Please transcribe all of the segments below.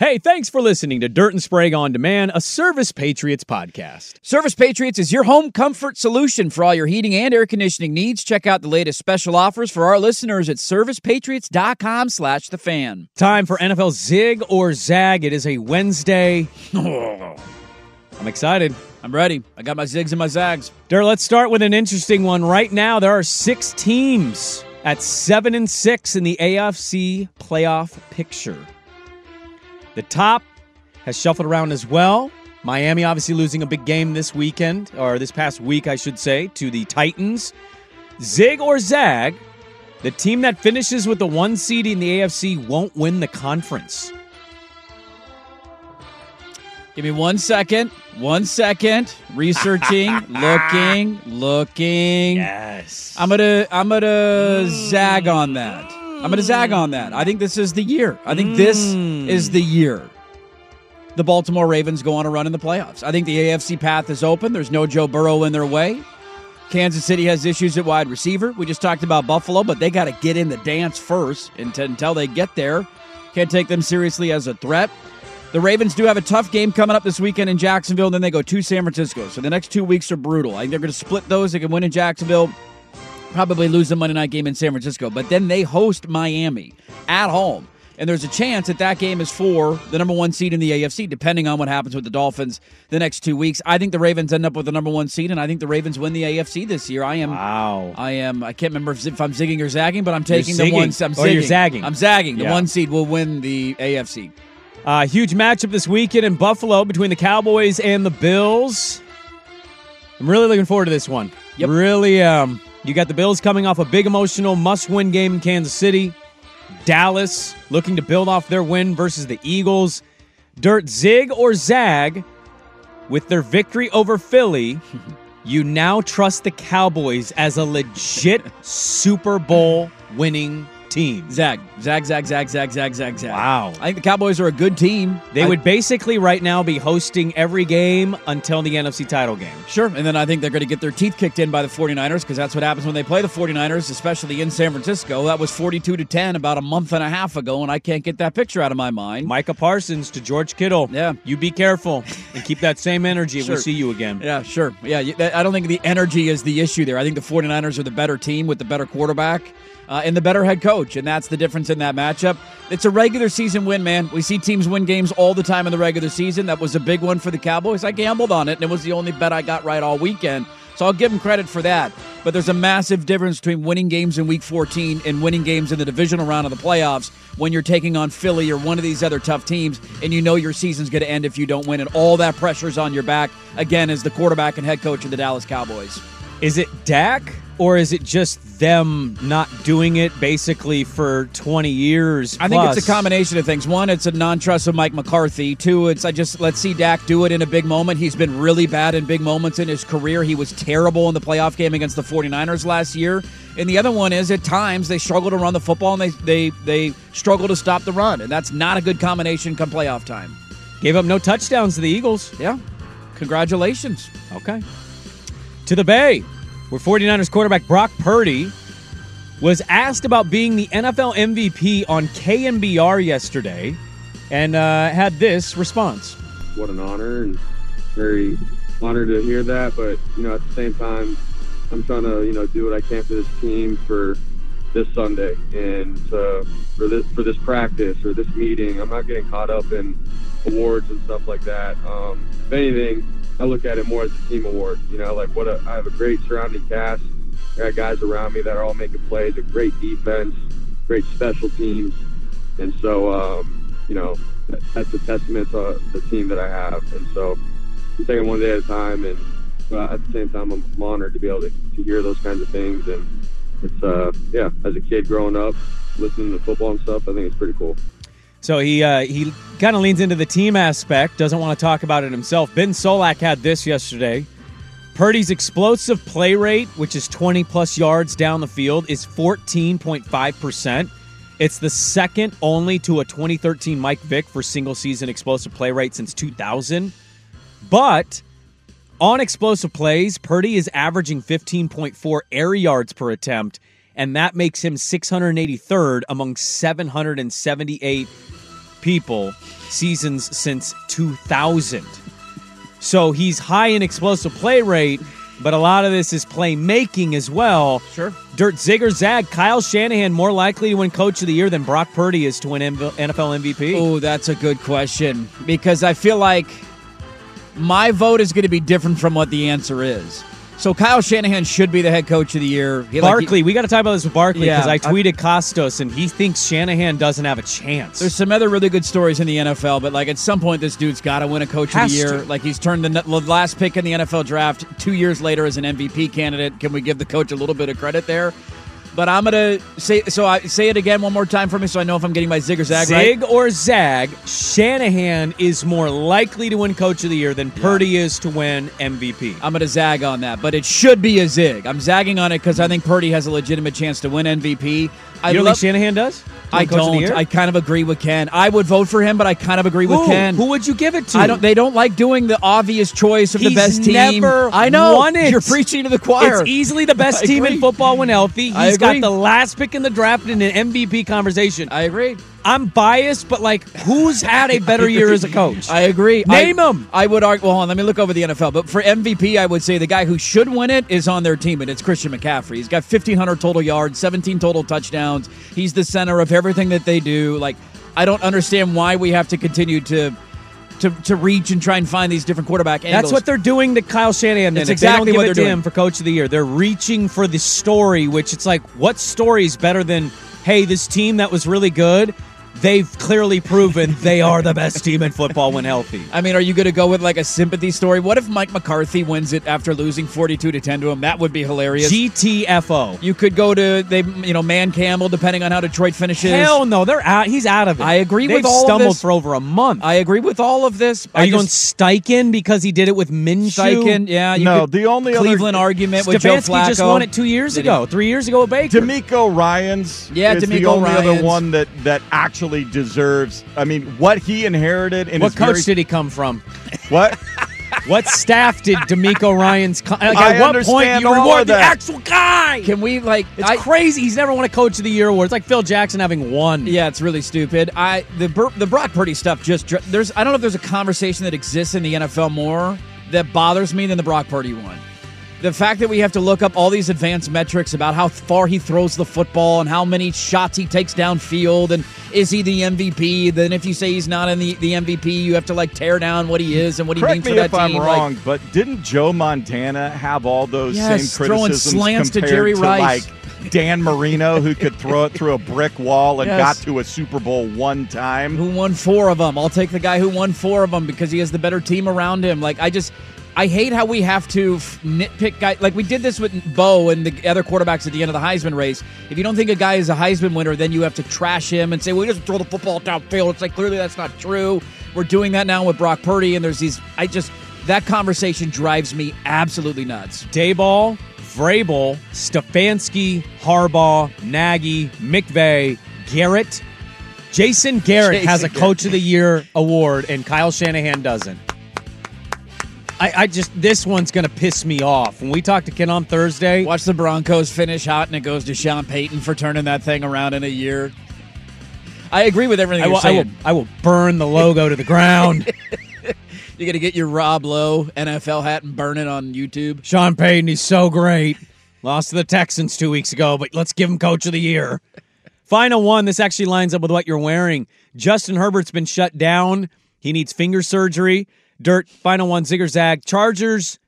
Hey, thanks for listening to Dirt and Sprague on Demand, a Service Patriots podcast. Service Patriots is your home comfort solution for all your heating and air conditioning needs. Check out the latest special offers for our listeners at servicepatriots.com slash the fan. Time for NFL Zig or Zag. It is a Wednesday. I'm excited. I'm ready. I got my zigs and my zags. Dirt, let's start with an interesting one. Right now, there are six teams at seven and six in the AFC playoff picture. The top has shuffled around as well. Miami obviously losing a big game this weekend, or this past week, I should say, to the Titans. Zig or Zag, the team that finishes with the one seed in the AFC won't win the conference. Give me one second. One second. Researching, looking, looking. Yes. I'm gonna I'm gonna hmm. zag on that. I'm gonna zag on that. I think this is the year. I think this mm. is the year. The Baltimore Ravens go on a run in the playoffs. I think the AFC path is open. There's no Joe Burrow in their way. Kansas City has issues at wide receiver. We just talked about Buffalo, but they got to get in the dance first and until they get there. Can't take them seriously as a threat. The Ravens do have a tough game coming up this weekend in Jacksonville, and then they go to San Francisco. So the next two weeks are brutal. I think they're going to split those. They can win in Jacksonville, probably lose the Monday night game in San Francisco, but then they host Miami at home. And there's a chance that that game is for the number one seed in the AFC, depending on what happens with the Dolphins the next two weeks. I think the Ravens end up with the number one seed, and I think the Ravens win the AFC this year. I am. Wow. I am. I can't remember if, I'm zigging or zagging, but I'm taking the one. I'm Or you're zagging. I'm zagging. The Yeah. one seed will win the AFC. Uh, huge matchup this weekend in Buffalo between the Cowboys and the Bills. I'm really looking forward to this one. Yep. Really, um, you got the Bills coming off a big emotional must-win game in Kansas City. Dallas looking to build off their win versus the Eagles. Dirt zig or zag with their victory over Philly. you now trust the Cowboys as a legit Super Bowl winning team. Zag, zag, zag, zag, zag, zag, zag, zag. Wow. I think the Cowboys are a good team. They I- would basically right now be hosting every game until the NFC title game. Sure. And then I think they're going to get their teeth kicked in by the 49ers because that's what happens when they play the 49ers, especially in San Francisco. That was 42 to 10 about a month and a half ago, and I can't get that picture out of my mind. Micah Parsons to George Kittle. Yeah. You be careful and keep that same energy Sure. we see you again. Yeah, sure. Yeah, I don't think the energy is the issue there. I think the 49ers are the better team with the better quarterback uh, and the better head coach, and that's the difference in that matchup. It's a regular season win, man. We see teams win games all the time in the regular season. That was a big one for the Cowboys. I gambled on it, and it was the only bet I got right all weekend. So I'll give them credit for that. But there's a massive difference between winning games in week 14 and winning games in the divisional round of the playoffs when you're taking on Philly or one of these other tough teams and you know your season's going to end if you don't win. And all that pressure's on your back, again, as the quarterback and head coach of the Dallas Cowboys. Is it Dak or is it just them not doing it basically for 20 years? I think it's a combination of things. One, it's a non-trust of Mike McCarthy. Two, it's I just let's see Dak do it in a big moment. He's been really bad in big moments in his career. He was terrible in the playoff game against the 49ers last year. And the other one is at times they struggle to run the football and they they they struggle to stop the run. And that's not a good combination come playoff time. Gave up no touchdowns to the Eagles. Yeah. Congratulations. Okay. To the Bay, where 49ers quarterback Brock Purdy was asked about being the NFL MVP on KNBR yesterday and uh, had this response. what an honor and very honored to hear that. But you know, at the same time, I'm trying to you know do what I can for this team, for this Sunday and uh, for this for this practice or this meeting. I'm not getting caught up in awards and stuff like that. Um, if anything, I look at it more as a team award. You know, like what a, I have a great surrounding cast. I got guys around me that are all making plays, a great defense, great special teams, and so um, you know that, that's a testament to the team that I have. And so I'm taking one day at a time, and uh, at the same time, I'm, I'm honored to be able to, to hear those kinds of things. And it's uh, yeah, as a kid growing up, listening to football and stuff, I think it's pretty cool. So he uh, he kind of leans into the team aspect, doesn't want to talk about it himself. Ben Solak had this yesterday. Purdy's explosive play rate, which is 20 plus yards down the field, is 14.5%. It's the second only to a 2013 Mike Vick for single season explosive play rate since 2000. But on explosive plays, Purdy is averaging 15.4 air yards per attempt, and that makes him 683rd among 778 people seasons since 2000. So he's high in explosive play rate, but a lot of this is playmaking as well. Sure. Dirt Zigger Zag, Kyle Shanahan more likely to win Coach of the Year than Brock Purdy is to win NFL MVP. Oh, that's a good question because I feel like my vote is going to be different from what the answer is. So Kyle Shanahan should be the head coach of the year. He- like, he- Barkley, we got to talk about this with Barkley Yeah, because I I- tweeted Costos and he thinks Shanahan doesn't have a chance. There's some other really good stories in the NFL, but like at some point, this dude's got to win a coach Has of the year. to. Like he's turned the the last pick in the NFL draft two years later as an MVP candidate. Can we give the coach a little bit of credit there? But I'm gonna say so. I say it again one more time for me, so I know if I'm getting my zig or zag right. Zig or Zag, Shanahan is more likely to win Coach of the Year than Purdy is to win MVP. I'm going to zag on that, but it should be a zig. I'm zagging on it because I think Purdy has a legitimate chance to win MVP. I you don't love- think Shanahan does? I win Coach of the don't. I kind of agree with Ken. I would vote for him, but I kind of agree with Ken. Who would you give it to? I don't. They don't like doing the obvious choice of the best team. never I know. won it. You're preaching to the choir. It's easily the best I team in football when healthy. He's got the last pick in the draft in an MVP conversation. I agree. I'm biased, but like, who's had a better year as a coach? I agree. Name I, 'em. I would argue. Well, hold on. Let me look over the NFL. But for MVP, I would say the guy who should win it is on their team, and it's Christian McCaffrey. He's got 1,500 total yards, 17 total touchdowns. He's the center of everything that they do. Like, I don't understand why we have to continue to. To, to reach and try and find these different quarterback angles. That's what they're doing to Kyle Shanahan. That's exactly they what they're doing. him for Coach of the Year. They're reaching for the story, which it's like, what story is better than, hey, this team that was really good, they've clearly proven they are the best team in football when healthy. I mean, are you going to go with like a sympathy story? What if Mike McCarthy wins it after losing 42 to 10 to him? That would be hilarious. GTFO. you could go to they, you know, Dan Campbell, depending on how Detroit finishes. Hell no, they're out. He's out of it. I agree They've with all of stumbled this. for over a month. I agree with all of this. Are I you just- going Steichen because he did it with Minshew? Steichen? Yeah, you No, could- the only other- Cleveland argument with Joe Stefanski Flacco just won it two years Did he? ago, three years ago at Baker. DeMeco Ryans Yeah, is the DeMeco only other one that that actually deserves. I mean, what he inherited in What his coach very- did he come from? what? What staff did DeMeco Ryans? Co- like, I at what point you reward the actual guy? Can we like? It's I- crazy. He's never won a Coach of the Year award. It's like Phil Jackson having won. Yeah, it's really stupid. I the Bur- the Brock Purdy stuff just there's I don't know if there's a conversation that exists in the NFL more that bothers me than the Brock Purdy one. The fact that we have to look up all these advanced metrics about how far he throws the football and how many shots he takes downfield and is he the MVP? Then if you say he's not in the, the MVP, you have to like tear down what he is and what he Correct means me for that if I'm wrong, Like, but didn't Joe Montana have all those Yes, same throwing criticisms slants to Jerry Rice. like Dan Marino, who could throw it through a brick wall and Yes. got to a Super Bowl one time? who won four of them. I'll take the guy who won four of them because he has the better team around him. Like I just, I hate how we have to f- nitpick guys. Like we did this with Bo and the other quarterbacks at the end of the Heisman race. If you don't think a guy is a Heisman winner, then you have to trash him and say, "Well, he doesn't throw the football downfield." It's like clearly that's not true. We're doing that now with Brock Purdy, and there's these. I just that conversation drives me absolutely nuts. Daboll, Vrabel, Stefanski, Harbaugh, Nagy, McVay, Garrett. Jason Garrett Jason has a Garrett. Coach of the Year award, and Kyle Shanahan doesn't. I, I just this one's gonna piss me off. When we talk to Ken on Thursday, Watch the Broncos finish hot, and it goes to Sean Payton for turning that thing around in a year. I agree with everything I you're will, I will I will burn the logo to the ground. You got to get your Rob Lowe NFL hat and burn it on YouTube. Sean Payton, he's so great. Lost to the Texans two weeks ago, but let's give him coach of the year. Final one. This actually lines up with what you're wearing. Justin Herbert's been shut down. He needs finger surgery. Dirt. Final one. zigzag. Chargers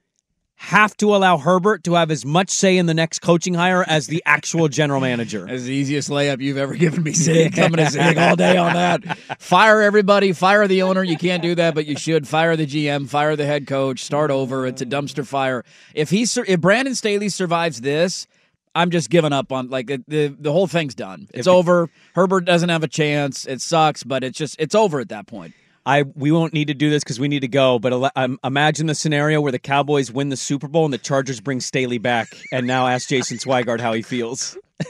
have to allow Herbert to have as much say in the next coaching hire as the actual general manager. That's the easiest layup you've ever given me, Zig. I'm going to zig all day on that. Fire everybody. Fire the owner. You can't do that, but you should. Fire the GM. Fire the head coach. Start over. It's a dumpster fire. If he, if Brandon Staley survives this, I'm just giving up on like the the, the whole thing's done. It's over. Herbert doesn't have a chance. It sucks, but it's just it's over at that point. I we won't need to do this because we need to go. But um, imagine the scenario where the Cowboys win the Super Bowl and the Chargers bring Staley back, and now ask Jason Swigard how he feels.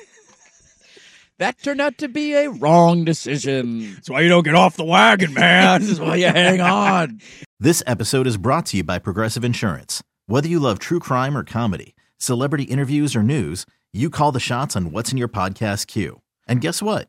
That turned out to be a wrong decision. That's why you don't get off the wagon, man. That's why you hang on. This episode is brought to you by Progressive Insurance. Whether you love true crime or comedy, celebrity interviews or news, you call the shots on what's in your podcast queue. And guess what?